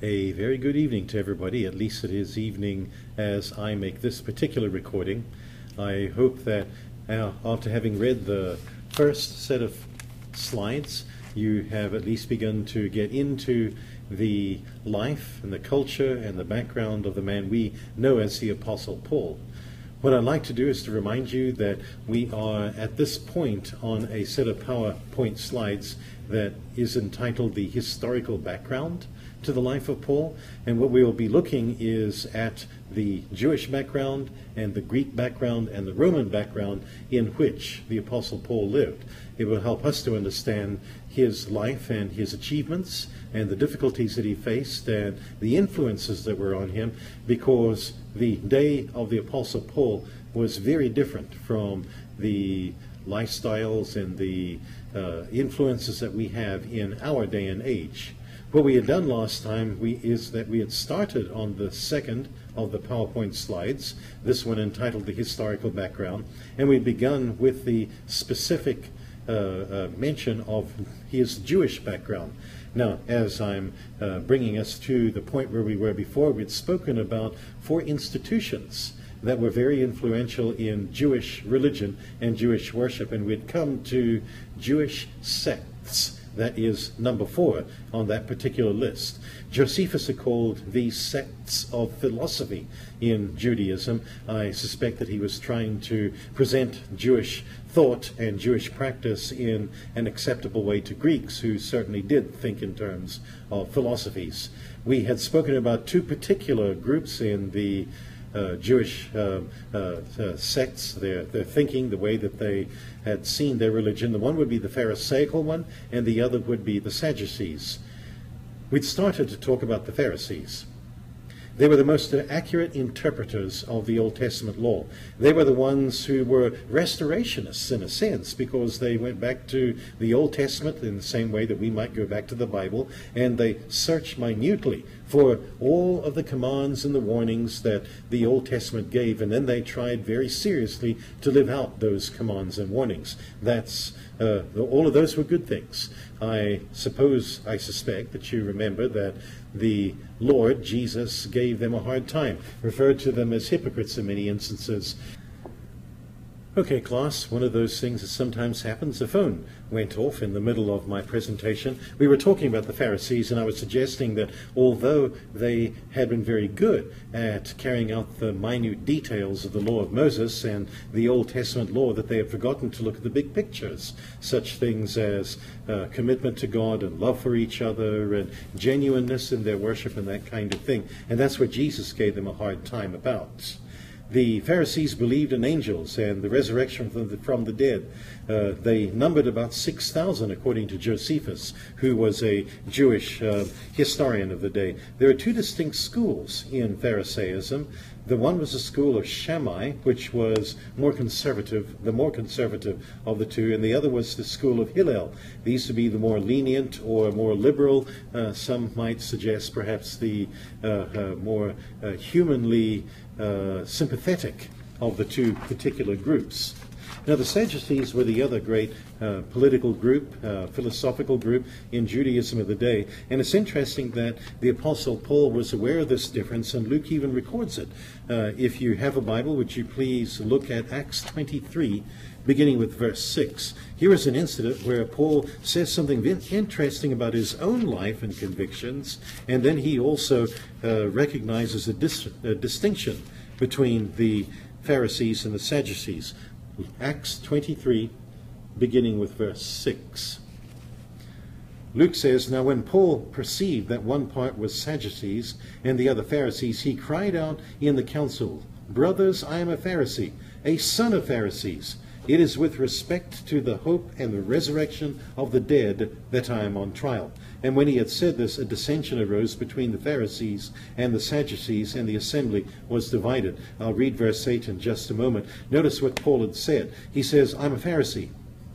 A very good evening to everybody. At least it is evening as I make this particular recording. I hope that uh, after having read the first set of slides, you have at least begun to get into the life and the culture and the background of the man we know as the Apostle Paul. What I'd like to do is to remind you that we are at this point on a set of PowerPoint slides that is entitled The Historical Background to the life of Paul. And what we will be looking is at the Jewish background and the Greek background and the Roman background in which the Apostle Paul lived. It will help us to understand his life and his achievements and the difficulties that he faced and the influences that were on him because the day of the Apostle Paul was very different from the lifestyles and the uh, influences that we have in our day and age. What we had done last time we, is that we had started on the second of the PowerPoint slides, this one entitled The Historical Background, and we'd begun with the specific uh, uh, mention of his Jewish background. Now, as I'm uh, bringing us to the point where we were before, we'd spoken about four institutions that were very influential in Jewish religion and Jewish worship, and we'd come to Jewish sects that is number four on that particular list. Josephus had called the sects of philosophy in Judaism. I suspect that he was trying to present Jewish thought and Jewish practice in an acceptable way to Greeks who certainly did think in terms of philosophies. We had spoken about two particular groups in the Jewish uh, uh, uh, sects, their, their thinking, the way that they had seen their religion. The one would be the Pharisaical one, and the other would be the Sadducees. We'd started to talk about the Pharisees. They were the most accurate interpreters of the Old Testament law. They were the ones who were restorationists in a sense because they went back to the Old Testament in the same way that we might go back to the Bible and they searched minutely for all of the commands and the warnings that the Old Testament gave and then they tried very seriously to live out those commands and warnings. That's uh, all of those were good things. I suppose, I suspect that you remember that the Lord Jesus gave them a hard time, referred to them as hypocrites in many instances. Okay, class, one of those things that sometimes happens. The phone went off in the middle of my presentation. We were talking about the Pharisees, and I was suggesting that although they had been very good at carrying out the minute details of the law of Moses and the Old Testament law, that they had forgotten to look at the big pictures, such things as uh, commitment to God and love for each other and genuineness in their worship and that kind of thing. And that's what Jesus gave them a hard time about. The Pharisees believed in angels and the resurrection from the, from the dead. Uh, they numbered about 6,000, according to Josephus, who was a Jewish uh, historian of the day. There are two distinct schools in Pharisaism. The one was the school of Shammai, which was more conservative, the more conservative of the two, and the other was the school of Hillel. These to be the more lenient or more liberal. Uh, some might suggest perhaps the uh, uh, more uh, humanly uh, sympathetic of the two particular groups. Now, the Sadducees were the other great uh, political group, uh, philosophical group in Judaism of the day. And it's interesting that the Apostle Paul was aware of this difference, and Luke even records it. Uh, if you have a Bible, would you please look at Acts 23, beginning with verse 6. Here is an incident where Paul says something interesting about his own life and convictions, and then he also uh, recognizes a, dis- a distinction between the Pharisees and the Sadducees. Acts 23, beginning with verse 6. Luke says, Now when Paul perceived that one part was Sadducees and the other Pharisees, he cried out in the council, Brothers, I am a Pharisee, a son of Pharisees. It is with respect to the hope and the resurrection of the dead that I am on trial. And when he had said this, a dissension arose between the Pharisees and the Sadducees, and the assembly was divided. I'll read verse 8 in just a moment. Notice what Paul had said. He says, I'm a Pharisee.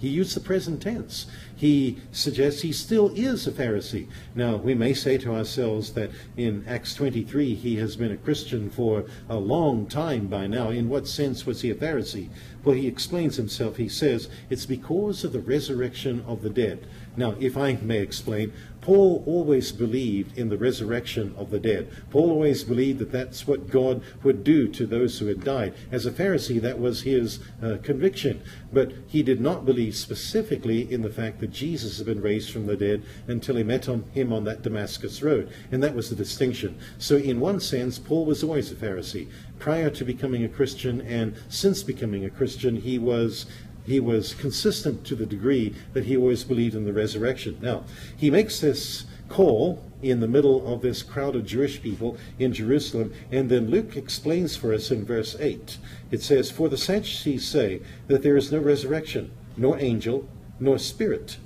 He used the present tense. He suggests he still is a Pharisee. Now, we may say to ourselves that in Acts 23 he has been a Christian for a long time by now. In what sense was he a Pharisee? Well, he explains himself. He says, It's because of the resurrection of the dead. Now, if I may explain, Paul always believed in the resurrection of the dead. Paul always believed that that's what God would do to those who had died. As a Pharisee, that was his uh, conviction. But he did not believe specifically in the fact that Jesus had been raised from the dead until he met on, him on that Damascus road. And that was the distinction. So, in one sense, Paul was always a Pharisee. Prior to becoming a Christian and since becoming a Christian, he was he was consistent to the degree that he always believed in the resurrection. Now, he makes this call in the middle of this crowd of Jewish people in Jerusalem, and then Luke explains for us in verse 8. It says, For the Sadducees say that there is no resurrection, nor angel, nor spirit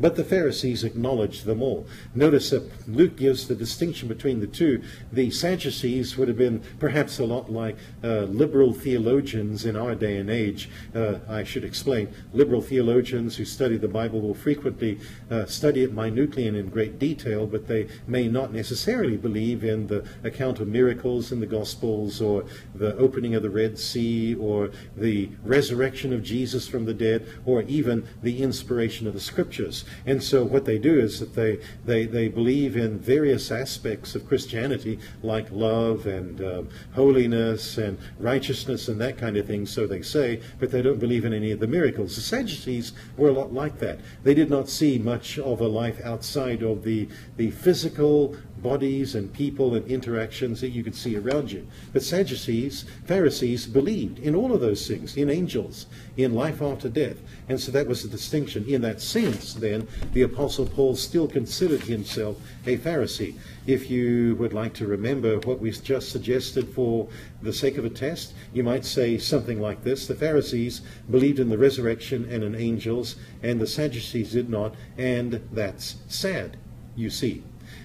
but the Pharisees acknowledged them all. Notice that Luke gives the distinction between the two. The Sadducees would have been perhaps a lot like uh, liberal theologians in our day and age. Uh, I should explain. Liberal theologians who study the Bible will frequently uh, study it minutely and in great detail, but they may not necessarily believe in the account of miracles in the Gospels or the opening of the Red Sea or the resurrection of Jesus from the dead or even the inspiration of the Scriptures. And so what they do is that they, they, they believe in various aspects of Christianity, like love and um, holiness and righteousness and that kind of thing, so they say, but they don't believe in any of the miracles. The Sadducees were a lot like that. They did not see much of a life outside of the, the physical bodies and people and interactions that you could see around you. But Sadducees, Pharisees believed in all of those things, in angels, in life after death. And so that was the distinction. In that sense, then, the Apostle Paul still considered himself a Pharisee. If you would like to remember what we just suggested for the sake of a test, you might say something like this The Pharisees believed in the resurrection and in angels, and the Sadducees did not, and that's sad, you see.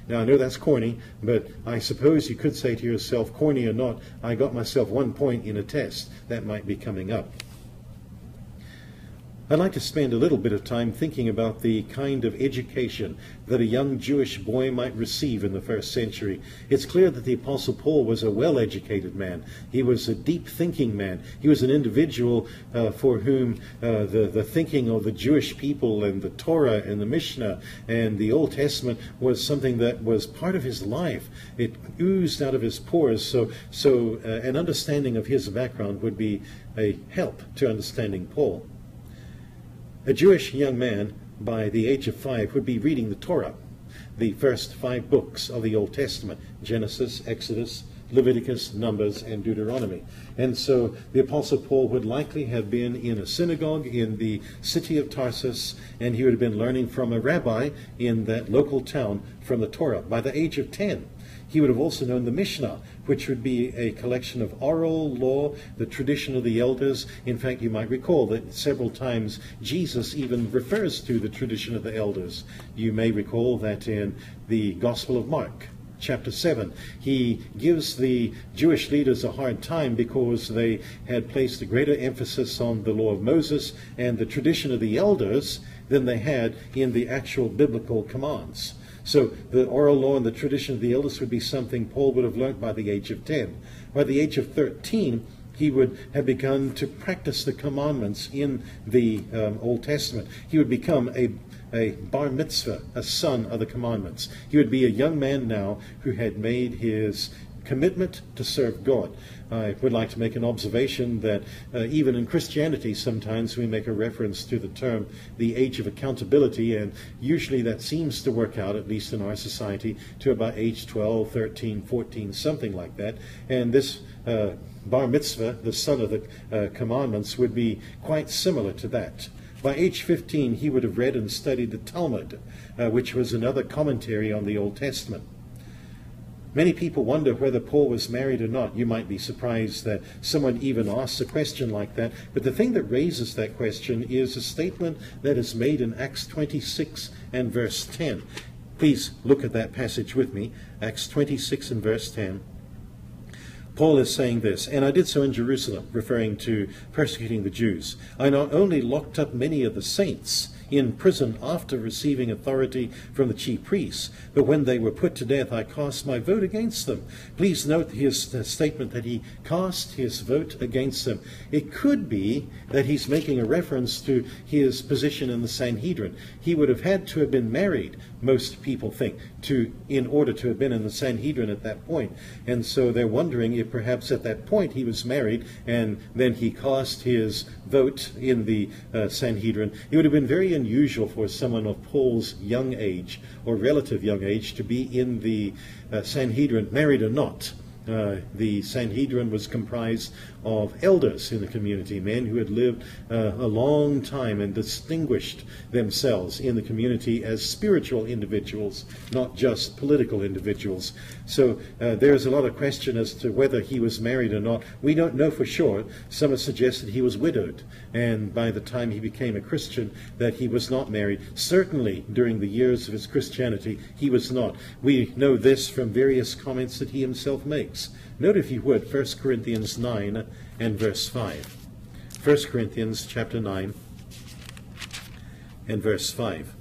Now, I know that's corny, but I suppose you could say to yourself, corny or not, I got myself one point in a test. That might be coming up. I'd like to spend a little bit of time thinking about the kind of education that a young Jewish boy might receive in the first century. It's clear that the Apostle Paul was a well educated man. He was a deep thinking man. He was an individual uh, for whom uh, the, the thinking of the Jewish people and the Torah and the Mishnah and the Old Testament was something that was part of his life. It oozed out of his pores. So, so uh, an understanding of his background would be a help to understanding Paul. A Jewish young man by the age of five would be reading the Torah, the first five books of the Old Testament Genesis, Exodus, Leviticus, Numbers, and Deuteronomy. And so the Apostle Paul would likely have been in a synagogue in the city of Tarsus, and he would have been learning from a rabbi in that local town from the Torah by the age of 10. He would have also known the Mishnah, which would be a collection of oral law, the tradition of the elders. In fact, you might recall that several times Jesus even refers to the tradition of the elders. You may recall that in the Gospel of Mark, chapter 7. He gives the Jewish leaders a hard time because they had placed a greater emphasis on the law of Moses and the tradition of the elders than they had in the actual biblical commands. So the oral law and the tradition of the elders would be something Paul would have learnt by the age of 10. By the age of 13, he would have begun to practice the commandments in the um, Old Testament. He would become a, a bar mitzvah, a son of the commandments. He would be a young man now who had made his commitment to serve God. I would like to make an observation that uh, even in Christianity, sometimes we make a reference to the term the age of accountability, and usually that seems to work out, at least in our society, to about age 12, 13, 14, something like that. And this uh, bar mitzvah, the son of the uh, commandments, would be quite similar to that. By age 15, he would have read and studied the Talmud, uh, which was another commentary on the Old Testament. Many people wonder whether Paul was married or not. You might be surprised that someone even asks a question like that. But the thing that raises that question is a statement that is made in Acts 26 and verse 10. Please look at that passage with me. Acts 26 and verse 10. Paul is saying this, and I did so in Jerusalem, referring to persecuting the Jews. I not only locked up many of the saints in prison after receiving authority from the chief priests. But when they were put to death, I cast my vote against them. Please note his statement that he cast his vote against them. It could be that he's making a reference to his position in the Sanhedrin. He would have had to have been married, most people think, to in order to have been in the Sanhedrin at that point. And so they're wondering if perhaps at that point he was married and then he cast his vote in the uh, Sanhedrin. It would have been very unusual for someone of Paul's young age or relative young age to be in the uh, Sanhedrin, married or not. Uh, the Sanhedrin was comprised of elders in the community, men who had lived uh, a long time and distinguished themselves in the community as spiritual individuals, not just political individuals. So uh, there's a lot of question as to whether he was married or not. We don't know for sure. Some have suggested he was widowed, and by the time he became a Christian, that he was not married. Certainly, during the years of his Christianity, he was not. We know this from various comments that he himself Note, if you would, 1 Corinthians 9 and verse 5. 1 Corinthians chapter 9 and verse 5.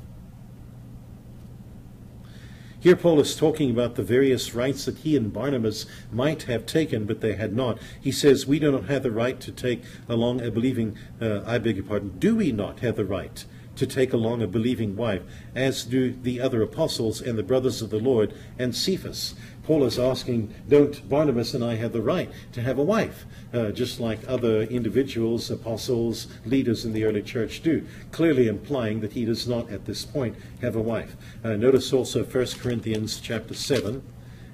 Here, Paul is talking about the various rights that he and Barnabas might have taken, but they had not. He says, We do not have the right to take along a believing, uh, I beg your pardon, do we not have the right to take along a believing wife, as do the other apostles and the brothers of the Lord and Cephas? Paul is asking, don't Barnabas and I have the right to have a wife, uh, just like other individuals, apostles, leaders in the early church do, clearly implying that he does not at this point have a wife. Uh, notice also 1 Corinthians chapter 7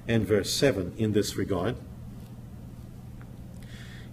and verse 7 in this regard.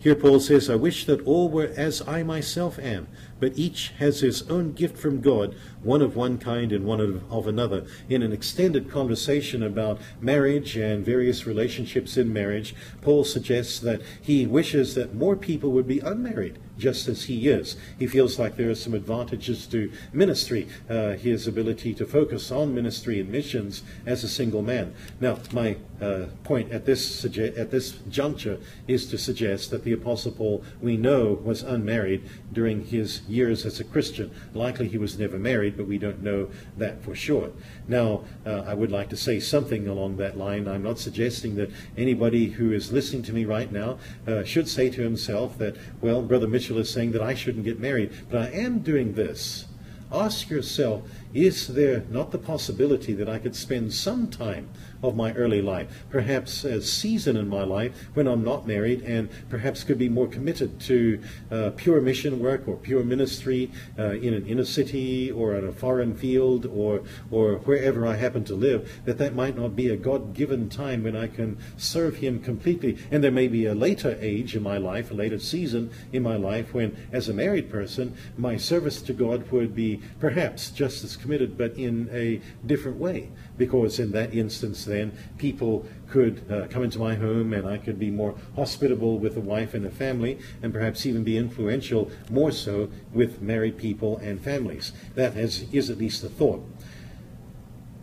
Here Paul says, I wish that all were as I myself am, but each has his own gift from God, one of one kind and one of, of, another. In an extended conversation about marriage and various relationships in marriage, Paul suggests that he wishes that more people would be unmarried just as he is. He feels like there are some advantages to ministry, uh, his ability to focus on ministry and missions as a single man. Now, my uh, point at this at this juncture is to suggest that the Apostle Paul, we know, was unmarried during his years as a Christian. Likely he was never married, but we don't know that for sure. Now, uh, I would like to say something along that line. I'm not suggesting that anybody who is listening to me right now uh, should say to himself that, well, Brother Mitchell is saying that I shouldn't get married, but I am doing this. Ask yourself, is there not the possibility that I could spend some time of my early life, perhaps a season in my life when I'm not married, and perhaps could be more committed to uh, pure mission work or pure ministry uh, in an inner city or on a foreign field or or wherever I happen to live, that that might not be a God-given time when I can serve Him completely. And there may be a later age in my life, a later season in my life, when, as a married person, my service to God would be perhaps just as committed, but in a different way because in that instance then people could uh, come into my home and I could be more hospitable with a wife and a family and perhaps even be influential more so with married people and families. That has, is at least a thought.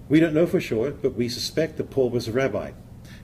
We don't know for sure, but we suspect that Paul was a rabbi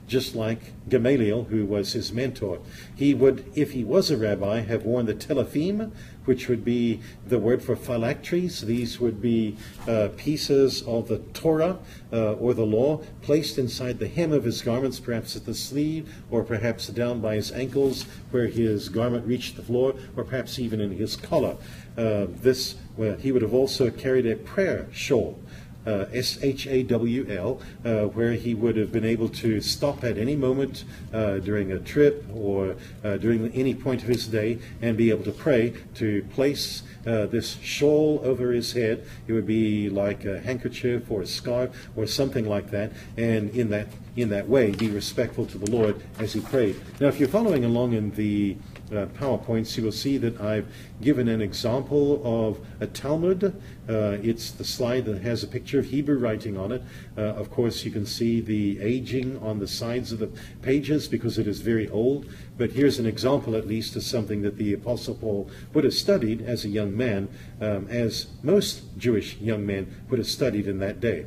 just like Gamaliel, who was his mentor. He would, if he was a rabbi, have worn the teraphim, which would be the word for phylacteries. These would be uh, pieces of the Torah uh, or the law placed inside the hem of his garments, perhaps at the sleeve, or perhaps down by his ankles where his garment reached the floor, or perhaps even in his collar. Uh, this, well, he would have also carried a prayer shawl uh, S-H-A-W-L, uh, where he would have been able to stop at any moment uh, during a trip or uh, during any point of his day and be able to pray to place this shawl over his head. It would be like a handkerchief or a scarf or something like that, and in that in that way be respectful to the Lord as he prayed. Now, if you're following along in the uh, PowerPoints, you will see that I've given an example of a Talmud. Uh, it's the slide that has a picture of Hebrew writing on it. Uh, of course, you can see the aging on the sides of the pages because it is very old. But here's an example, at least, of something that the Apostle Paul would have studied as a young man, um, as most Jewish young men would have studied in that day.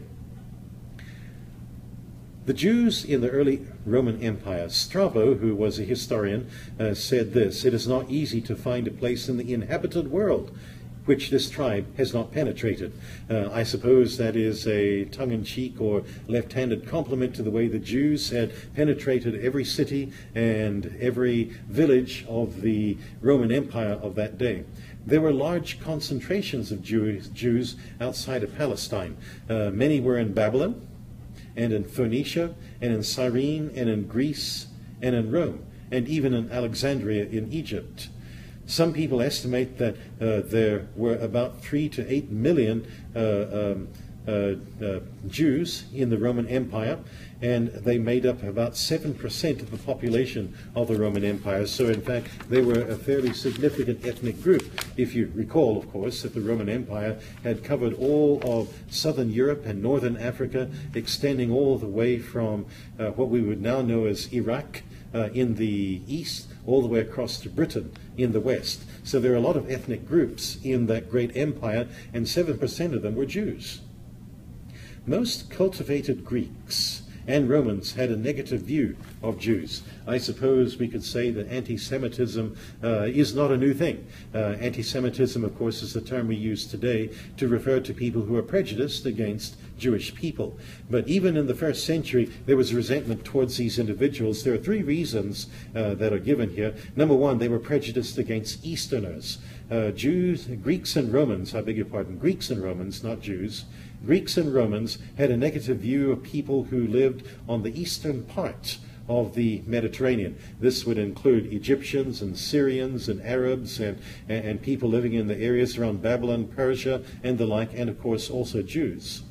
The Jews in the early Roman Empire, Strabo, who was a historian, uh, said this It is not easy to find a place in the inhabited world which this tribe has not penetrated. Uh, I suppose that is a tongue in cheek or left handed compliment to the way the Jews had penetrated every city and every village of the Roman Empire of that day. There were large concentrations of Jews, Jews outside of Palestine. Uh, many were in Babylon and in Phoenicia and in Cyrene and in Greece and in Rome and even in Alexandria in Egypt. Some people estimate that uh, there were about three to eight million uh, um, uh, uh, Jews in the Roman Empire, and they made up about 7% of the population of the Roman Empire. So, in fact, they were a fairly significant ethnic group. If you recall, of course, that the Roman Empire had covered all of southern Europe and northern Africa, extending all the way from uh, what we would now know as Iraq uh, in the east all the way across to Britain in the west. So there are a lot of ethnic groups in that great empire, and 7% of them were Jews. Most cultivated Greeks and Romans had a negative view of Jews. I suppose we could say that anti Semitism uh, is not a new thing. Uh, anti Semitism, of course, is the term we use today to refer to people who are prejudiced against Jewish people. But even in the first century, there was resentment towards these individuals. There are three reasons uh, that are given here. Number one, they were prejudiced against Easterners. Uh, Jews, Greeks, and Romans, I beg your pardon, Greeks and Romans, not Jews. Greeks and Romans had a negative view of people who lived on the eastern part of the Mediterranean. This would include Egyptians and Syrians and Arabs and, and people living in the areas around Babylon, Persia, and the like, and of course also Jews.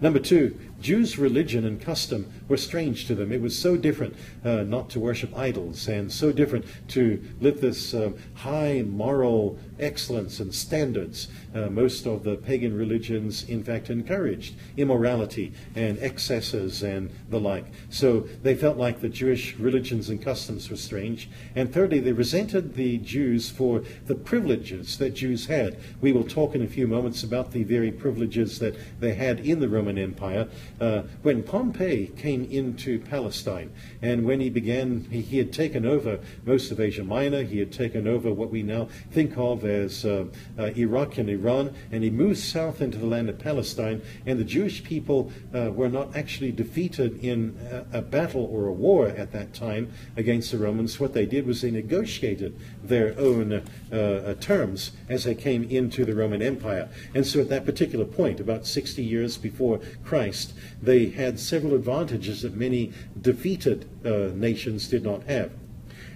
Number two, Jews' religion and custom were strange to them. It was so different uh, not to worship idols and so different to live this uh, high moral excellence and standards. Uh, most of the pagan religions, in fact, encouraged immorality and excesses and the like. So they felt like the Jewish religions and customs were strange. And thirdly, they resented the Jews for the privileges that Jews had. We will talk in a few moments about the very privileges that they had in the Roman Empire. Uh, when Pompey came into Palestine and when he began, he, he, had taken over most of Asia Minor, he had taken over what we now think of as uh, uh, Iraq and Iran, and he moved south into the land of Palestine, and the Jewish people uh, were not actually defeated in a, a, battle or a war at that time against the Romans. What they did was they negotiated their own uh, terms as they came into the Roman Empire. And so at that particular point, about 60 years before Christ, they had several advantages that many defeated uh, nations did not have.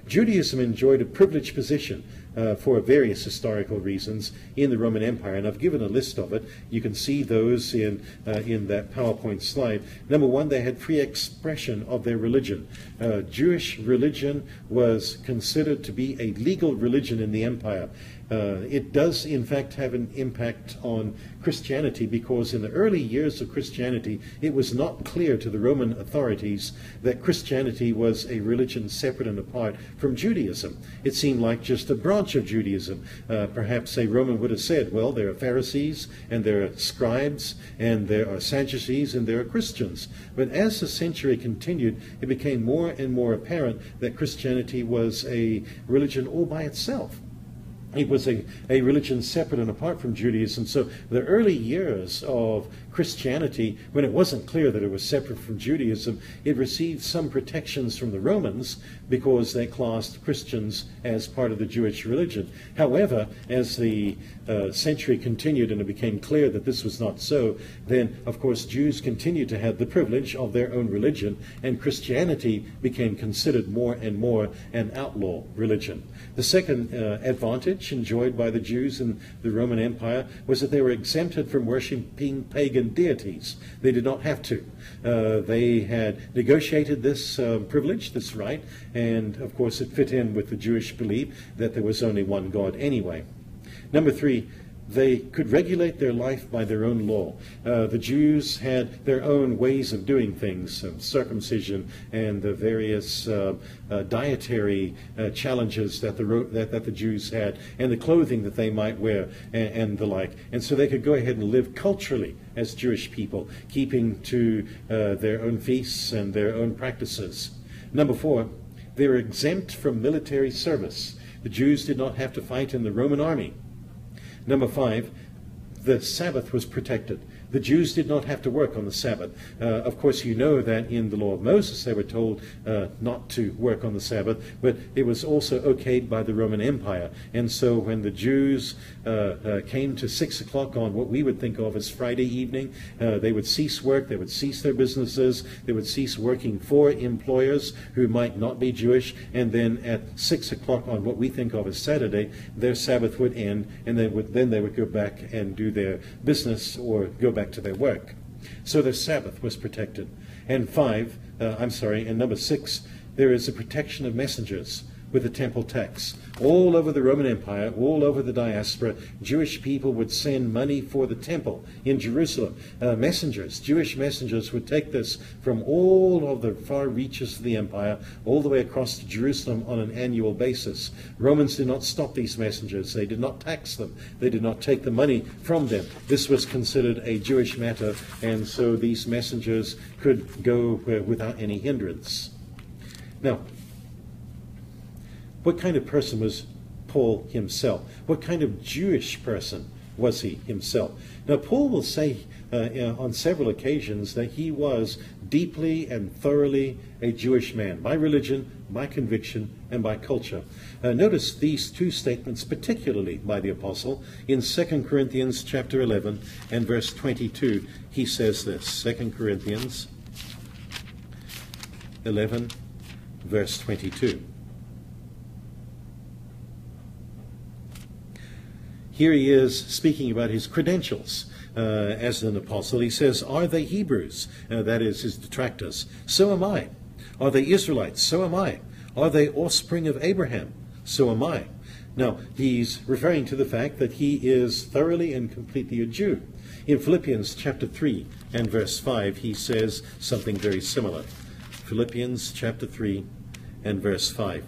Judaism enjoyed a privileged position uh, for various historical reasons in the Roman Empire, and I've given a list of it. You can see those in uh, in that PowerPoint slide. Number one, they had free expression of their religion. Uh, Jewish religion was considered to be a legal religion in the empire. Uh, it does, in fact, have an impact on Christianity because in the early years of Christianity, it was not clear to the Roman authorities that Christianity was a religion separate and apart from Judaism. It seemed like just a branch of Judaism. Uh, perhaps a Roman would have said, well, there are Pharisees and there are scribes and there are Sadducees and there are Christians. But as the century continued, it became more and more apparent that Christianity was a religion all by itself it was a, a religion separate and apart from Judaism. So the early years of Christianity, when it wasn't clear that it was separate from Judaism, it received some protections from the Romans because they classed Christians as part of the Jewish religion. However, as the uh, century continued and it became clear that this was not so, then of course Jews continued to have the privilege of their own religion, and Christianity became considered more and more an outlaw religion. The second uh, advantage enjoyed by the Jews in the Roman Empire was that they were exempted from worshiping pagan deities. They did not have to. Uh, they had negotiated this uh, privilege, this right, and of course it fit in with the Jewish belief that there was only one God anyway. Number three, they could regulate their life by their own law. Uh, the Jews had their own ways of doing things, circumcision and the various uh, uh dietary uh, challenges that the, that, that, the Jews had, and the clothing that they might wear, and, and, the like. And so they could go ahead and live culturally as Jewish people, keeping to uh, their own feasts and their own practices. Number four, they were exempt from military service. The Jews did not have to fight in the Roman army. Number five, the Sabbath was protected. The Jews did not have to work on the Sabbath. Uh, of course, you know that in the law of Moses they were told uh, not to work on the Sabbath, but it was also okayed by the Roman Empire. And so when the Jews uh, uh came to 6 o'clock on what we would think of as Friday evening, uh, they would cease work, they would cease their businesses, they would cease working for employers who might not be Jewish, and then at 6 o'clock on what we think of as Saturday, their Sabbath would end, and they would, then they would go back and do their business or go back to their work. So their Sabbath was protected. And five, uh, I'm sorry, and number six, there is a protection of messengers with the temple tax. All over the Roman Empire, all over the diaspora, Jewish people would send money for the temple in Jerusalem. Uh, messengers, Jewish messengers, would take this from all of the far reaches of the empire all the way across to Jerusalem on an annual basis. Romans did not stop these messengers, they did not tax them, they did not take the money from them. This was considered a Jewish matter, and so these messengers could go uh, without any hindrance. Now, what kind of person was Paul himself? What kind of Jewish person was he himself? Now, Paul will say uh, on several occasions that he was deeply and thoroughly a Jewish man by religion, by conviction, and by culture. Uh, notice these two statements, particularly by the apostle, in 2 Corinthians chapter 11 and verse 22. He says this 2 Corinthians 11, verse 22. Here he is speaking about his credentials uh, as an apostle. He says, Are they Hebrews? Uh, that is, his detractors. So am I. Are they Israelites? So am I. Are they offspring of Abraham? So am I. Now, he's referring to the fact that he is thoroughly and completely a Jew. In Philippians chapter 3 and verse 5, he says something very similar. Philippians chapter 3 and verse 5.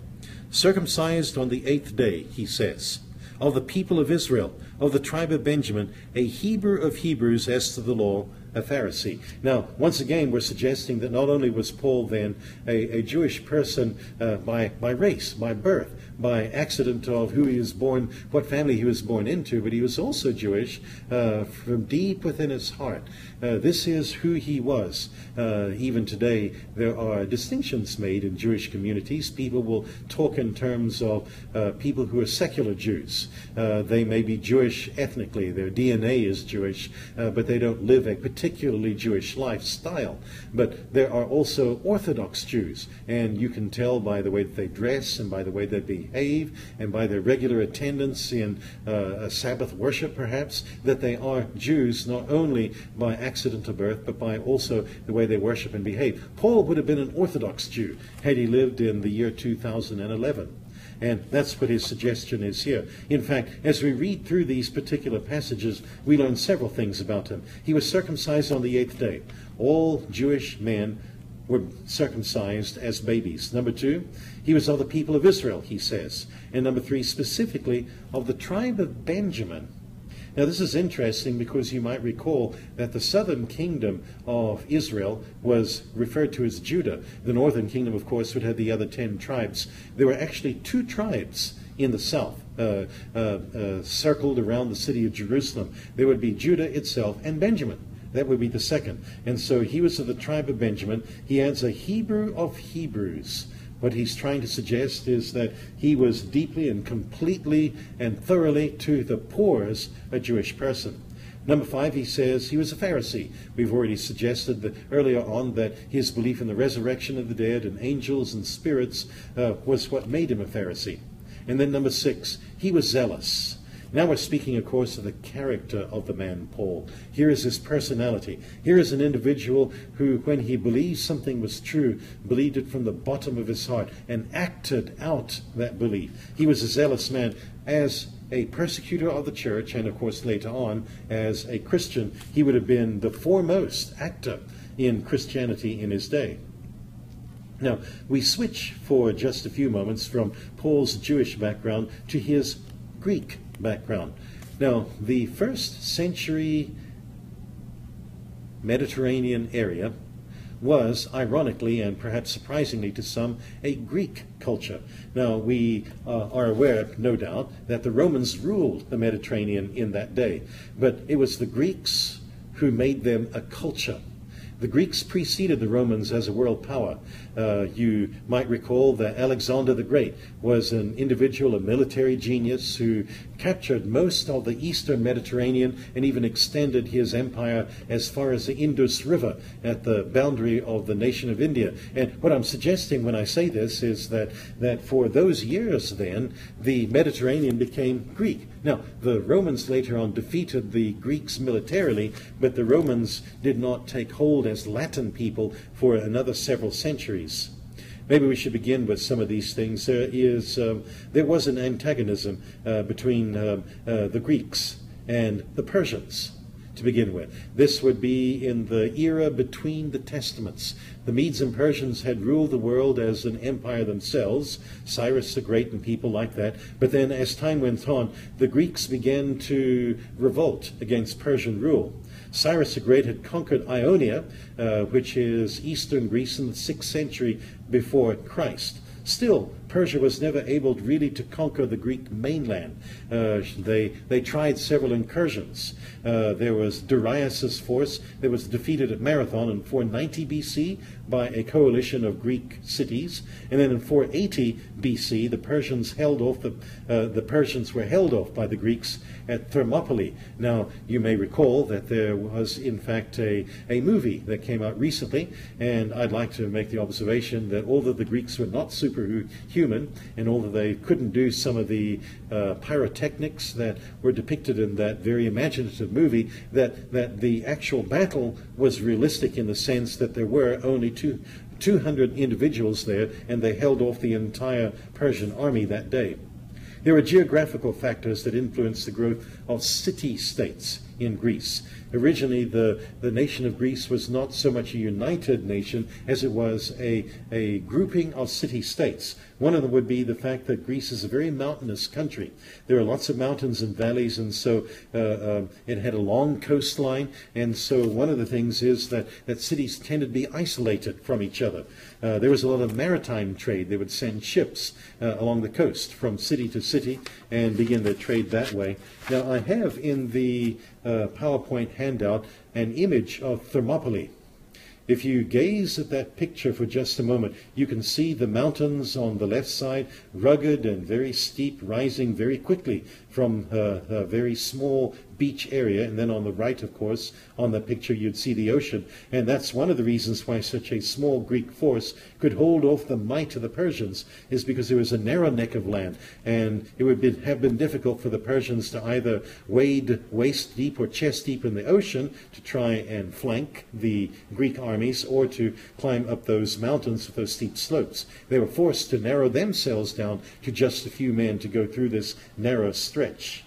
Circumcised on the eighth day, he says of the people of Israel, of the tribe of Benjamin, a Hebrew of Hebrews as to the law, a Pharisee. Now, once again, we're suggesting that not only was Paul then a, a Jewish person uh, by, by race, by birth, by accident of who he was born, what family he was born into, but he was also Jewish uh, from deep within his heart. Uh, this is who he was. Uh, even today, there are distinctions made in Jewish communities. People will talk in terms of uh, people who are secular Jews. Uh, they may be Jewish ethnically, their DNA is Jewish, uh, but they don't live a particularly Jewish lifestyle. But there are also Orthodox Jews, and you can tell by the way that they dress and by the way they behave and by their regular attendance in uh, Sabbath worship, perhaps, that they are Jews not only by accident of birth, but by also the way they worship and behave. Paul would have been an Orthodox Jew had he lived in the year 2011. And that's what his suggestion is here. In fact, as we read through these particular passages, we learn several things about him. He was circumcised on the eighth day. All Jewish men were circumcised as babies. Number two, he was of the people of Israel, he says. And number three, specifically of the tribe of Benjamin. Now, this is interesting because you might recall that the southern kingdom of Israel was referred to as Judah. The northern kingdom, of course, would have the other ten tribes. There were actually two tribes in the south, uh, uh, uh, circled around the city of Jerusalem. There would be Judah itself and Benjamin. That would be the second. And so he was of the tribe of Benjamin. He adds a Hebrew of Hebrews. What he's trying to suggest is that he was deeply and completely and thoroughly to the pores a Jewish person. Number five, he says he was a Pharisee. We've already suggested that earlier on that his belief in the resurrection of the dead and angels and spirits uh, was what made him a Pharisee. And then number six, he was zealous. Now we're speaking, of course, of the character of the man Paul. Here is his personality. Here is an individual who, when he believed something was true, believed it from the bottom of his heart and acted out that belief. He was a zealous man as a persecutor of the church, and of course later on as a Christian. He would have been the foremost actor in Christianity in his day. Now, we switch for just a few moments from Paul's Jewish background to his Greek background. Now, the first century Mediterranean area was, ironically and perhaps surprisingly to some, a Greek culture. Now, we uh, are aware, no doubt, that the Romans ruled the Mediterranean in that day, but it was the Greeks who made them a culture. The Greeks preceded the Romans as a world power. Uh, you might recall that Alexander the Great was an individual, a military genius who captured most of the eastern Mediterranean and even extended his empire as far as the Indus River at the boundary of the nation of India. And what I'm suggesting when I say this is that, that for those years then, the Mediterranean became Greek. Now, the Romans later on defeated the Greeks militarily, but the Romans did not take hold as Latin people for another several centuries. Maybe we should begin with some of these things. There is um, there was an antagonism uh, between um, uh, the Greeks and the Persians to begin with. This would be in the era between the Testaments. The Medes and Persians had ruled the world as an empire themselves, Cyrus the Great and people like that. But then, as time went on, the Greeks began to revolt against Persian rule. Cyrus the Great had conquered Ionia, uh, which is eastern Greece in the 6th century before Christ. Still, Persia was never able really to conquer the Greek mainland. Uh, they, they tried several incursions. Uh, there was Darius' force that was defeated at Marathon in 490 BC by a coalition of Greek cities, and then in 480 BC, the Persians held off the uh, the Persians were held off by the Greeks at Thermopylae. Now, you may recall that there was in fact a, a movie that came out recently, and I'd like to make the observation that although the Greeks were not superhuman, and although they couldn't do some of the uh, pyrotechnics that were depicted in that very imaginative movie, that, that the actual battle was realistic in the sense that there were only two, 200 individuals there, and they held off the entire Persian army that day. There are geographical factors that influence the growth of city states in Greece. Originally, the, the nation of Greece was not so much a united nation as it was a, a grouping of city states. One of them would be the fact that Greece is a very mountainous country. There are lots of mountains and valleys, and so uh, uh, it had a long coastline. And so one of the things is that, that cities tended to be isolated from each other. Uh, there was a lot of maritime trade. They would send ships uh, along the coast from city to city and begin their trade that way. Now, I have in the uh, PowerPoint handout an image of Thermopylae. If you gaze at that picture for just a moment, you can see the mountains on the left side, rugged and very steep, rising very quickly from a very small beach area. And then on the right, of course, on the picture, you'd see the ocean. And that's one of the reasons why such a small Greek force could hold off the might of the Persians, is because there was a narrow neck of land. And it would be, have been difficult for the Persians to either wade waist deep or chest deep in the ocean to try and flank the Greek armies or to climb up those mountains with those steep slopes. They were forced to narrow themselves down to just a few men to go through this narrow stretch.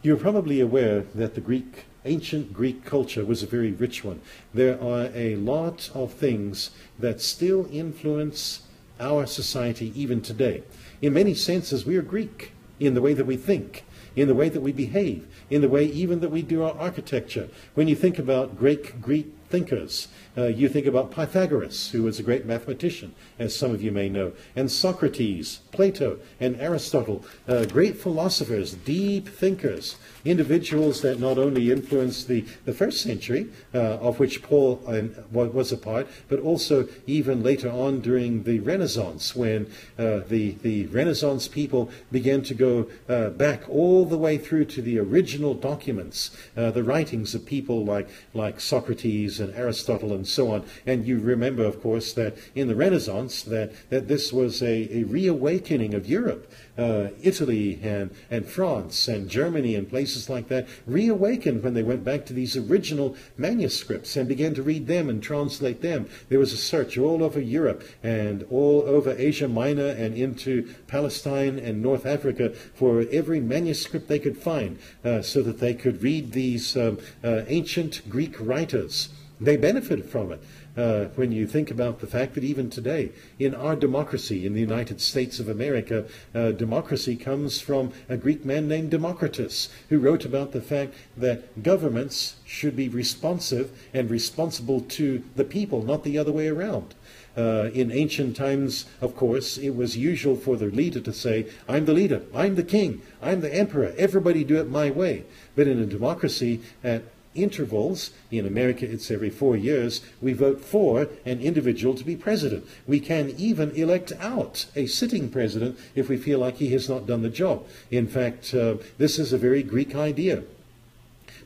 You're probably aware that the Greek, ancient Greek culture was a very rich one. There are a lot of things that still influence our society even today. In many senses, we are Greek in the way that we think, in the way that we behave, in the way even that we do our architecture. When you think about great Greek thinkers. Uh, you think about Pythagoras, who was a great mathematician, as some of you may know, and Socrates, Plato, and Aristotle, uh, great philosophers, deep thinkers, individuals that not only influenced the, the first century, uh, of which Paul uh, was a part, but also even later on during the Renaissance, when uh, the, the Renaissance people began to go uh, back all the way through to the original documents, the writings of people like, like Socrates and Aristotle and so on. And you remember, of course, that in the Renaissance, that, that this was a, a reawakening of Europe. Uh, Italy and, and France and Germany and places like that reawakened when they went back to these original manuscripts and began to read them and translate them. There was a search all over Europe and all over Asia Minor and into Palestine and North Africa for every manuscript they could find uh, so that they could read these um, uh, ancient Greek writers they benefit from it. Uh, when you think about the fact that even today, in our democracy, in the United States of America, uh, democracy comes from a Greek man named Democritus, who wrote about the fact that governments should be responsive and responsible to the people, not the other way around. Uh, in ancient times, of course, it was usual for the leader to say, I'm the leader, I'm the king, I'm the emperor, everybody do it my way. But in a democracy, at intervals, in America it's every four years, we vote for an individual to be president. We can even elect out a sitting president if we feel like he has not done the job. In fact, uh, this is a very Greek idea.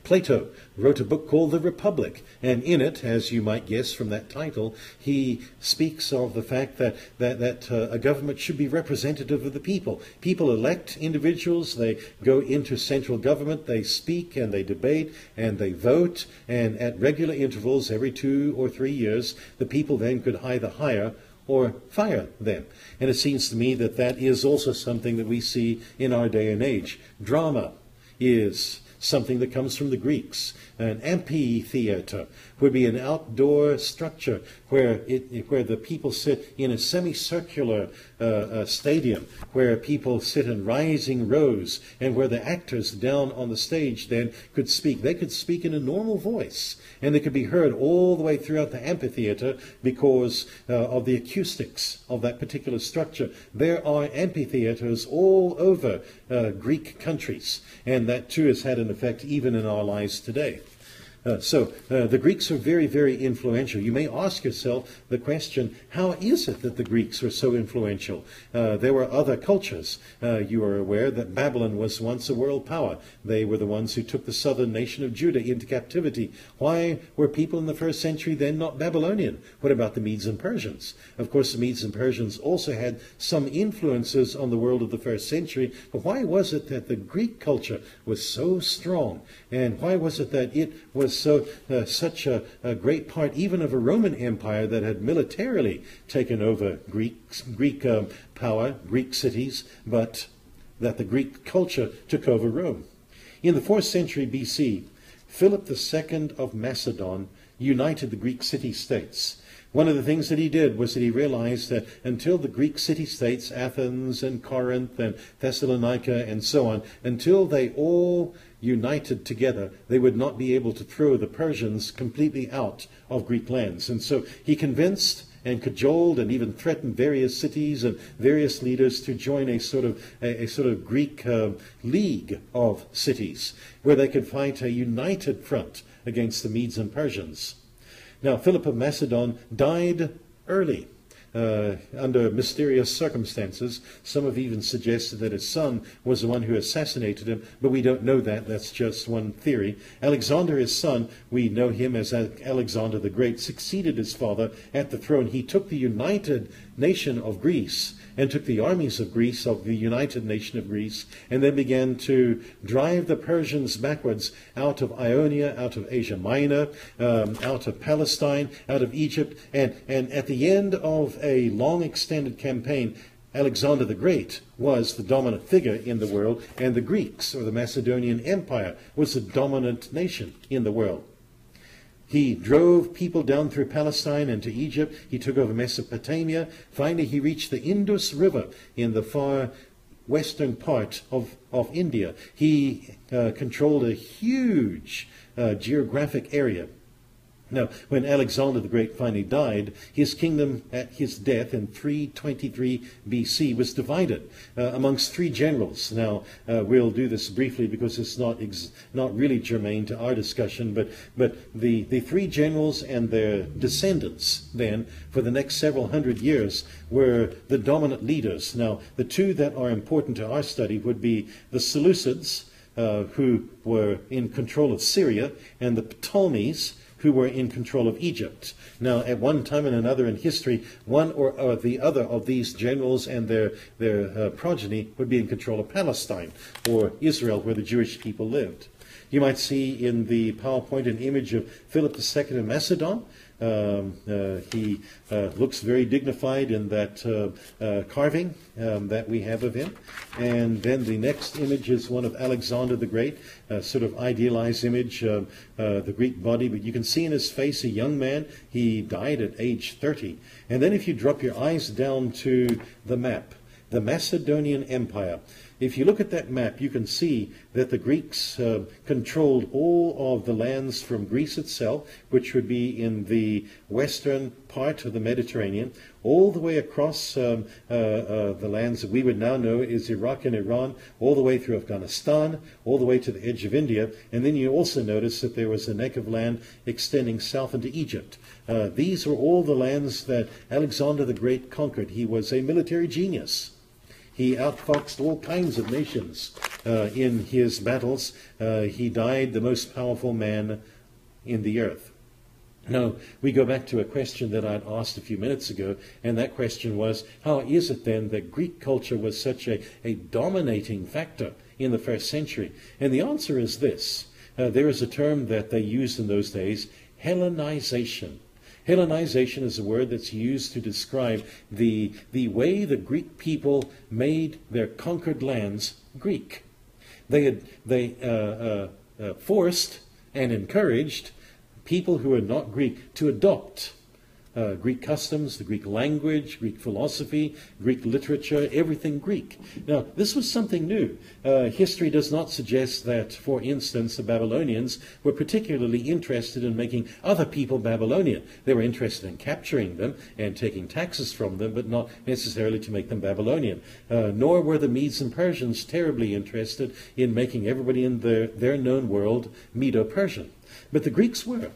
Plato wrote a book called The Republic, and in it, as you might guess from that title, he speaks of the fact that, that, that uh, a government should be representative of the people. People elect individuals, they go into central government, they speak and they debate and they vote, and at regular intervals, every two or three years, the people then could either hire or fire them. And it seems to me that that is also something that we see in our day and age. Drama is something that comes from the Greeks. An amphitheater would be an outdoor structure where, it, where the people sit in a semicircular uh, uh, stadium, where people sit in rising rows, and where the actors down on the stage then could speak. They could speak in a normal voice, and they could be heard all the way throughout the amphitheater because uh, of the acoustics of that particular structure. There are amphitheaters all over uh, Greek countries, and that too has had an effect even in our lives today. Uh, so uh, the Greeks are very, very influential. You may ask yourself the question, how is it that the Greeks were so influential? Uh, there were other cultures. Uh, you are aware that Babylon was once a world power. They were the ones who took the southern nation of Judah into captivity. Why were people in the first century then not Babylonian? What about the Medes and Persians? Of course, the Medes and Persians also had some influences on the world of the first century, but why was it that the Greek culture was so strong? And why was it that it was was so uh, such a, a, great part even of a Roman Empire that had militarily taken over Greek Greek um, power, Greek cities, but that the Greek culture took over Rome. In the fourth century BC, Philip II of Macedon united the Greek city states. One of the things that he did was that he realized that until the Greek city states, Athens and Corinth and Thessalonica and so on, until they all united together, they would not be able to throw the Persians completely out of Greek lands. And so he convinced and cajoled and even threatened various cities and various leaders to join a sort of a, a sort of Greek uh, league of cities where they could fight a united front against the Medes and Persians. Now Philip of Macedon died early uh, under mysterious circumstances. Some have even suggested that his son was the one who assassinated him, but we don't know that. That's just one theory. Alexander, his son, we know him as Alexander the Great, succeeded his father at the throne. He took the united nation of Greece and took the armies of Greece, of the united nation of Greece, and then began to drive the Persians backwards out of Ionia, out of Asia Minor, um, out of Palestine, out of Egypt, and, and at the end of a long extended campaign, Alexander the Great was the dominant figure in the world, and the Greeks, or the Macedonian Empire, was the dominant nation in the world. He drove people down through Palestine and to Egypt. He took over Mesopotamia. Finally, he reached the Indus River in the far western part of, of India. He uh, controlled a huge uh, geographic area. Now, when Alexander the Great finally died, his kingdom at his death in 323 BC was divided uh, amongst three generals. Now, uh, we'll do this briefly because it's not not really germane to our discussion, but, but the, the three generals and their descendants then, for the next several hundred years, were the dominant leaders. Now, the two that are important to our study would be the Seleucids, uh, who were in control of Syria, and the Ptolemies, who were in control of Egypt. Now, at one time and another in history, one or, or the other of these generals and their, their uh, progeny would be in control of Palestine or Israel, where the Jewish people lived. You might see in the PowerPoint an image of Philip II of Macedon. Um, uh, he uh, looks very dignified in that uh, carving um, that we have of him. And then the next image is one of Alexander the Great, a sort of idealized image the Greek body. But you can see in his face a young man. He died at age 30. And then if you drop your eyes down to the map, the Macedonian Empire. If you look at that map, you can see that the Greeks uh, controlled all of the lands from Greece itself, which would be in the western part of the Mediterranean, all the way across um, uh, uh, the lands that we would now know is Iraq and Iran, all the way through Afghanistan, all the way to the edge of India. And then you also notice that there was a neck of land extending south into Egypt. Uh, these were all the lands that Alexander the Great conquered. He was a military genius. He outfoxed all kinds of nations uh, in his battles. Uh, he died the most powerful man in the earth. Now, we go back to a question that I'd asked a few minutes ago, and that question was how is it then that Greek culture was such a, a dominating factor in the first century? And the answer is this uh, there is a term that they used in those days Hellenization. Hellenization is a word that's used to describe the, the way the Greek people made their conquered lands Greek. They, had, they uh, uh, uh, forced and encouraged people who were not Greek to adopt uh, Greek customs, the Greek language, Greek philosophy, Greek literature, everything Greek. Now, this was something new. Uh, history does not suggest that, for instance, the Babylonians were particularly interested in making other people Babylonian. They were interested in capturing them and taking taxes from them, but not necessarily to make them Babylonian. Uh, nor were the Medes and Persians terribly interested in making everybody in their, their known world Medo Persian. But the Greeks were.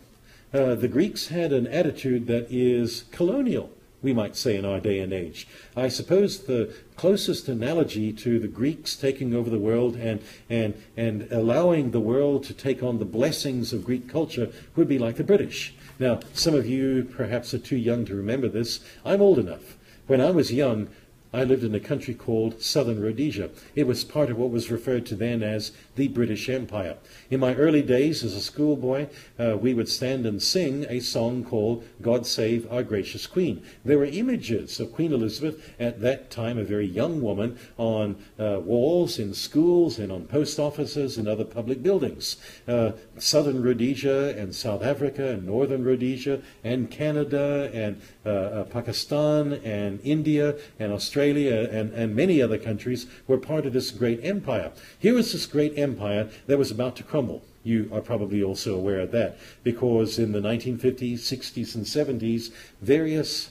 Uh, the Greeks had an attitude that is colonial, we might say, in our day and age. I suppose the closest analogy to the Greeks taking over the world and, and, and allowing the world to take on the blessings of Greek culture would be like the British. Now, some of you perhaps are too young to remember this. I'm old enough. When I was young, I lived in a country called Southern Rhodesia. It was part of what was referred to then as the British Empire. In my early days as a schoolboy, uh, we would stand and sing a song called God Save Our Gracious Queen. There were images of Queen Elizabeth, at that time a very young woman, on uh, walls in schools and on post offices and other public buildings. Uh, Southern Rhodesia and South Africa and Northern Rhodesia and Canada and uh, uh, Pakistan and India and Australia and, and many other countries were part of this great empire. Here was this great empire that was about to crumble. You are probably also aware of that because in the 1950s, 60s, and 70s, various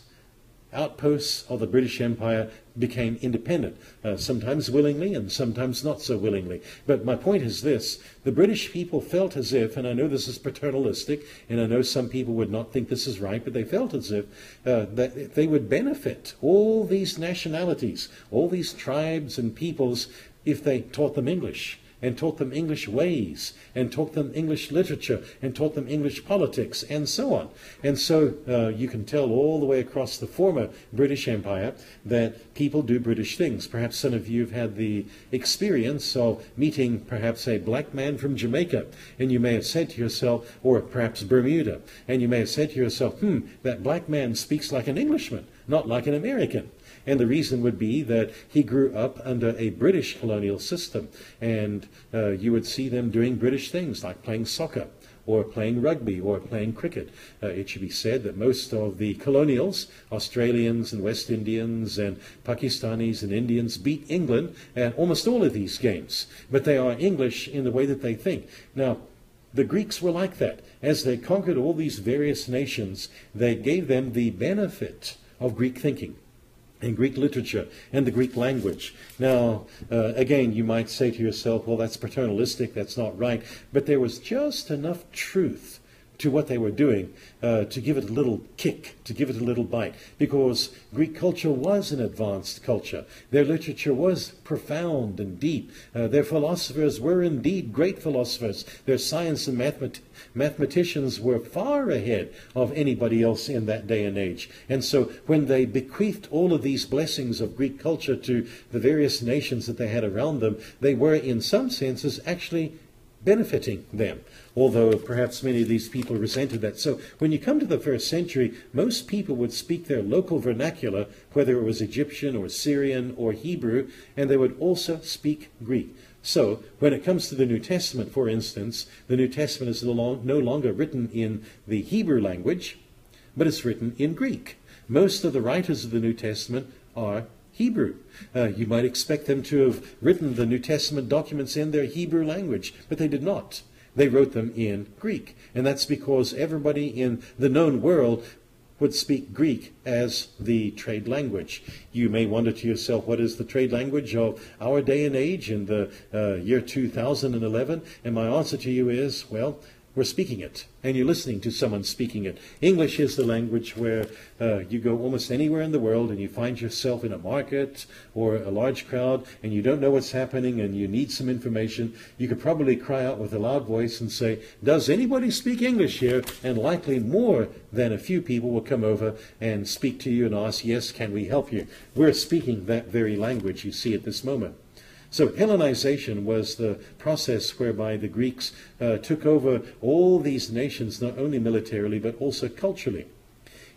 outposts of the British Empire became independent, uh, sometimes willingly and sometimes not so willingly. But my point is this the British people felt as if, and I know this is paternalistic, and I know some people would not think this is right, but they felt as if uh, that they would benefit all these nationalities, all these tribes and peoples, if they taught them English and taught them English ways and taught them English literature and taught them English politics and so on. And so uh, you can tell all the way across the former British Empire that people do British things. Perhaps some of you have had the experience of meeting perhaps a black man from Jamaica and you may have said to yourself, or perhaps Bermuda, and you may have said to yourself, hmm, that black man speaks like an Englishman, not like an American. And the reason would be that he grew up under a British colonial system, and uh, you would see them doing British things like playing soccer or playing rugby or playing cricket. Uh, it should be said that most of the colonials, Australians and West Indians and Pakistanis and Indians, beat England at almost all of these games. But they are English in the way that they think. Now, the Greeks were like that. As they conquered all these various nations, they gave them the benefit of Greek thinking in Greek literature and the Greek language. Now, uh, again, you might say to yourself, well, that's paternalistic, that's not right, but there was just enough truth to what they were doing uh, to give it a little kick, to give it a little bite, because Greek culture was an advanced culture. Their literature was profound and deep. Uh, their philosophers were indeed great philosophers. Their science and mathemat- mathematicians were far ahead of anybody else in that day and age. And so when they bequeathed all of these blessings of Greek culture to the various nations that they had around them, they were in some senses actually benefiting them, although perhaps many of these people resented that. So when you come to the first century, most people would speak their local vernacular, whether it was Egyptian or Syrian or Hebrew, and they would also speak Greek. So, when it comes to the New Testament, for instance, the New Testament is no longer written in the Hebrew language, but it's written in Greek. Most of the writers of the New Testament are Hebrew. Uh, you might expect them to have written the New Testament documents in their Hebrew language, but they did not. They wrote them in Greek. And that's because everybody in the known world would speak Greek as the trade language. You may wonder to yourself, what is the trade language of our day and age in the uh, year 2011? And my answer to you is, well, we're speaking it, and you're listening to someone speaking it. English is the language where uh, you go almost anywhere in the world and you find yourself in a market or a large crowd and you don't know what's happening and you need some information. You could probably cry out with a loud voice and say, Does anybody speak English here? And likely more than a few people will come over and speak to you and ask, Yes, can we help you? We're speaking that very language you see at this moment. So Hellenization was the process whereby the Greeks uh, took over all these nations, not only militarily, but also culturally.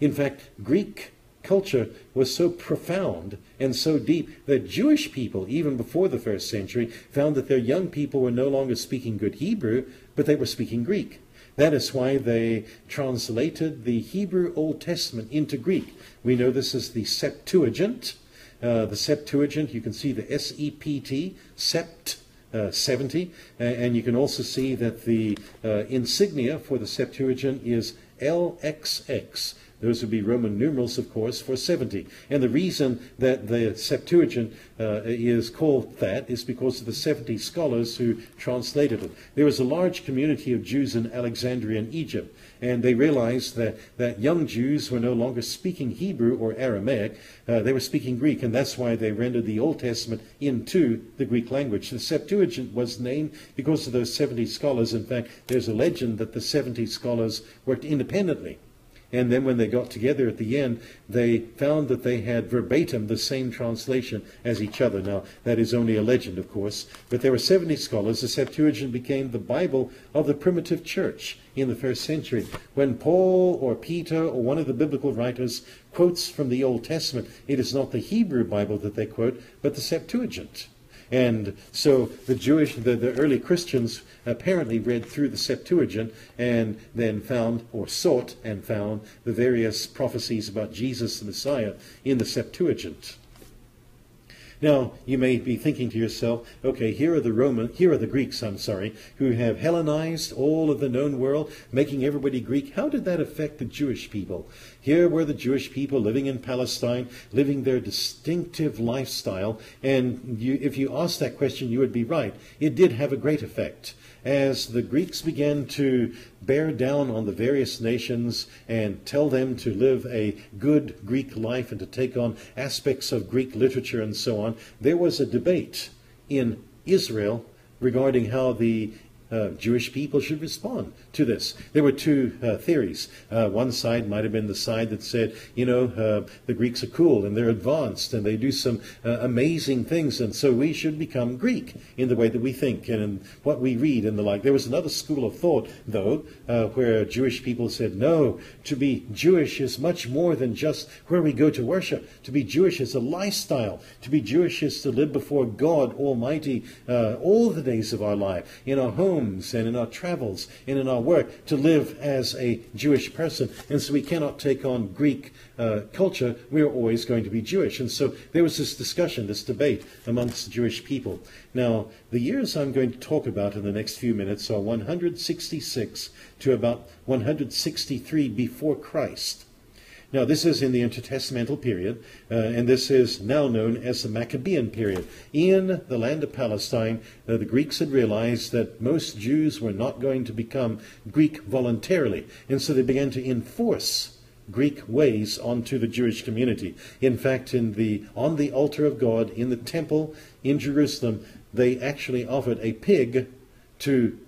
In fact, Greek culture was so profound and so deep that Jewish people, even before the first century, found that their young people were no longer speaking good Hebrew, but they were speaking Greek. That is why they translated the Hebrew Old Testament into Greek. We know this as the Septuagint, uh, the Septuagint, you can see the S-E-P-T, Sept, uh, 70, and you can also see that the uh, insignia for the Septuagint is LXX. Those would be Roman numerals, of course, for 70. And the reason that the Septuagint uh, is called that is because of the 70 scholars who translated it. There was a large community of Jews in Alexandria in Egypt, and they realized that, that young Jews were no longer speaking Hebrew or Aramaic, uh, they were speaking Greek, and that's why they rendered the Old Testament into the Greek language. The Septuagint was named because of those 70 scholars. In fact, there's a legend that the 70 scholars worked independently and then when they got together at the end, they found that they had verbatim the same translation as each other. Now, that is only a legend, of course, but there were 70 scholars. The Septuagint became the Bible of the primitive church in the first century. When Paul or Peter or one of the biblical writers quotes from the Old Testament, it is not the Hebrew Bible that they quote, but the Septuagint. And so the Jewish, the, the early Christians apparently read through the Septuagint and then found or sought and found the various prophecies about Jesus the Messiah in the Septuagint. Now, you may be thinking to yourself, okay, here are the Roman, here are the Greeks, I'm sorry, who have Hellenized all of the known world, making everybody Greek. How did that affect the Jewish people? Here were the Jewish people living in Palestine, living their distinctive lifestyle, and you, if you asked that question, you would be right. It did have a great effect as the Greeks began to bear down on the various nations and tell them to live a good Greek life and to take on aspects of Greek literature and so on, there was a debate in Israel regarding how the uh, Jewish people should respond to this. There were two uh, theories. Uh, one side might have been the side that said, you know, uh, the Greeks are cool and they're advanced and they do some uh, amazing things, and so we should become Greek in the way that we think and in what we read and the like. There was another school of thought, though, uh, where Jewish people said, no, to be Jewish is much more than just where we go to worship. To be Jewish is a lifestyle. To be Jewish is to live before God Almighty all the days of our life, in our homes and in our travels and in our work to live as a Jewish person. And so we cannot take on Greek uh, culture. We're always going to be Jewish. And so there was this discussion, this debate amongst Jewish people. Now, the years I'm going to talk about in the next few minutes are 166 to about 163 before Christ. Now, this is in the intertestamental period, uh, and this is now known as the Maccabean period. In the land of Palestine, uh, the Greeks had realized that most Jews were not going to become Greek voluntarily, and so they began to enforce Greek ways onto the Jewish community. In fact, in the, on the altar of God in the temple in Jerusalem, they actually offered a pig to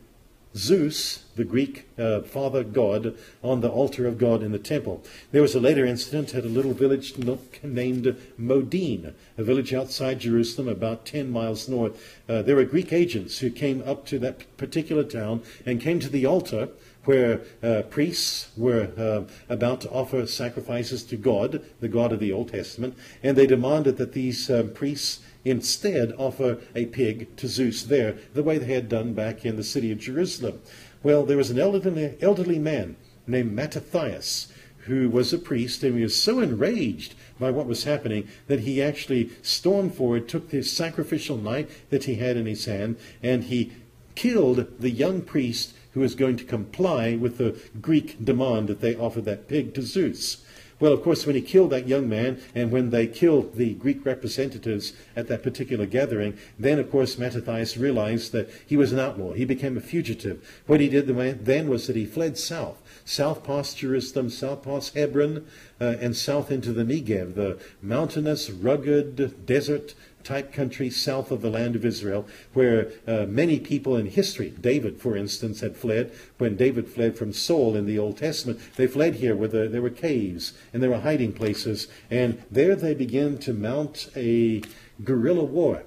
Zeus, the Greek uh, father god, on the altar of God in the temple. There was a later incident at a little village named Modin, a village outside Jerusalem, about 10 miles north. Uh, there were Greek agents who came up to that particular town and came to the altar where uh, priests were uh, about to offer sacrifices to God, the God of the Old Testament, and they demanded that these um, priests instead offer a pig to Zeus there, the way they had done back in the city of Jerusalem. Well, there was an elderly, elderly man named Mattathias who was a priest, and he was so enraged by what was happening that he actually stormed forward, took his sacrificial knife that he had in his hand, and he killed the young priest who was going to comply with the Greek demand that they offer that pig to Zeus. Well, of course, when he killed that young man and when they killed the Greek representatives at that particular gathering, then, of course, Mattathias realized that he was an outlaw. He became a fugitive. What he did then was that he fled south, south past Jerusalem, south past Hebron, uh, and south into the Negev, the mountainous, rugged desert type country south of the land of Israel, where uh, many people in history, David, for instance, had fled. When David fled from Saul in the Old Testament, they fled here where the, there were caves and there were hiding places. And there they began to mount a guerrilla war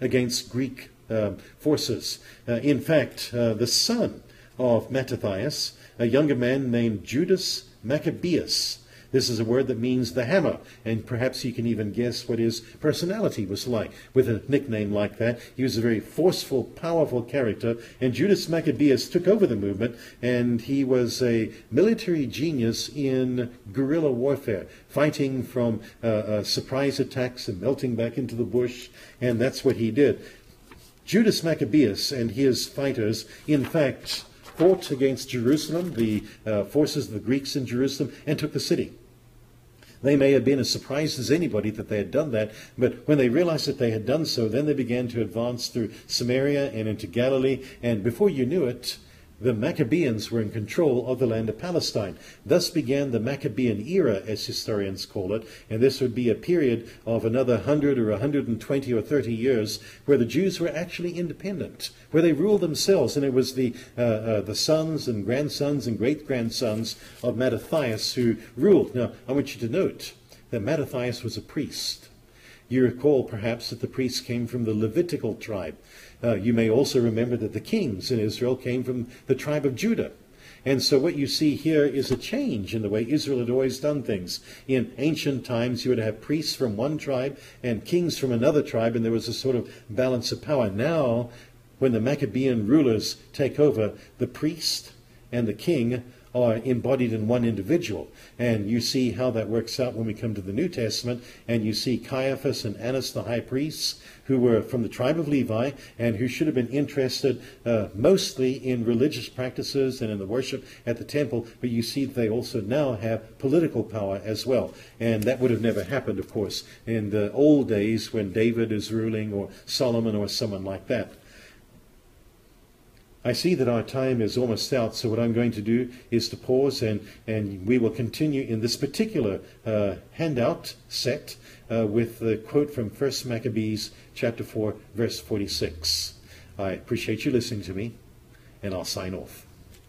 against Greek uh, forces. Uh, in fact, uh, the son of Mattathias, a younger man named Judas Maccabeus, this is a word that means the hammer, and perhaps you can even guess what his personality was like with a nickname like that. He was a very forceful, powerful character, and Judas Maccabeus took over the movement, and he was a military genius in guerrilla warfare, fighting from uh, uh, surprise attacks and melting back into the bush, and that's what he did. Judas Maccabeus and his fighters, in fact, fought against Jerusalem, the uh, forces of the Greeks in Jerusalem, and took the city. They may have been as surprised as anybody that they had done that, but when they realized that they had done so, then they began to advance through Samaria and into Galilee, and before you knew it, the Maccabeans were in control of the land of Palestine. Thus began the Maccabean era, as historians call it, and this would be a period of another 100 or 120 or 30 years where the Jews were actually independent, where they ruled themselves, and it was the, uh, uh, the sons and grandsons and great grandsons of Mattathias who ruled. Now, I want you to note that Mattathias was a priest. You recall perhaps that the priests came from the Levitical tribe. Uh, you may also remember that the kings in Israel came from the tribe of Judah. And so what you see here is a change in the way Israel had always done things. In ancient times, you would have priests from one tribe and kings from another tribe, and there was a sort of balance of power. Now, when the Maccabean rulers take over, the priest and the king are embodied in one individual. And you see how that works out when we come to the New Testament, and you see Caiaphas and Annas the high priests, who were from the tribe of Levi and who should have been interested uh, mostly in religious practices and in the worship at the temple, but you see they also now have political power as well. And that would have never happened, of course, in the old days when David is ruling or Solomon or someone like that. I see that our time is almost out, so what I'm going to do is to pause and, and we will continue in this particular uh, handout set uh, with the quote from 1 Maccabees chapter 4, verse 46. I appreciate you listening to me, and I'll sign off.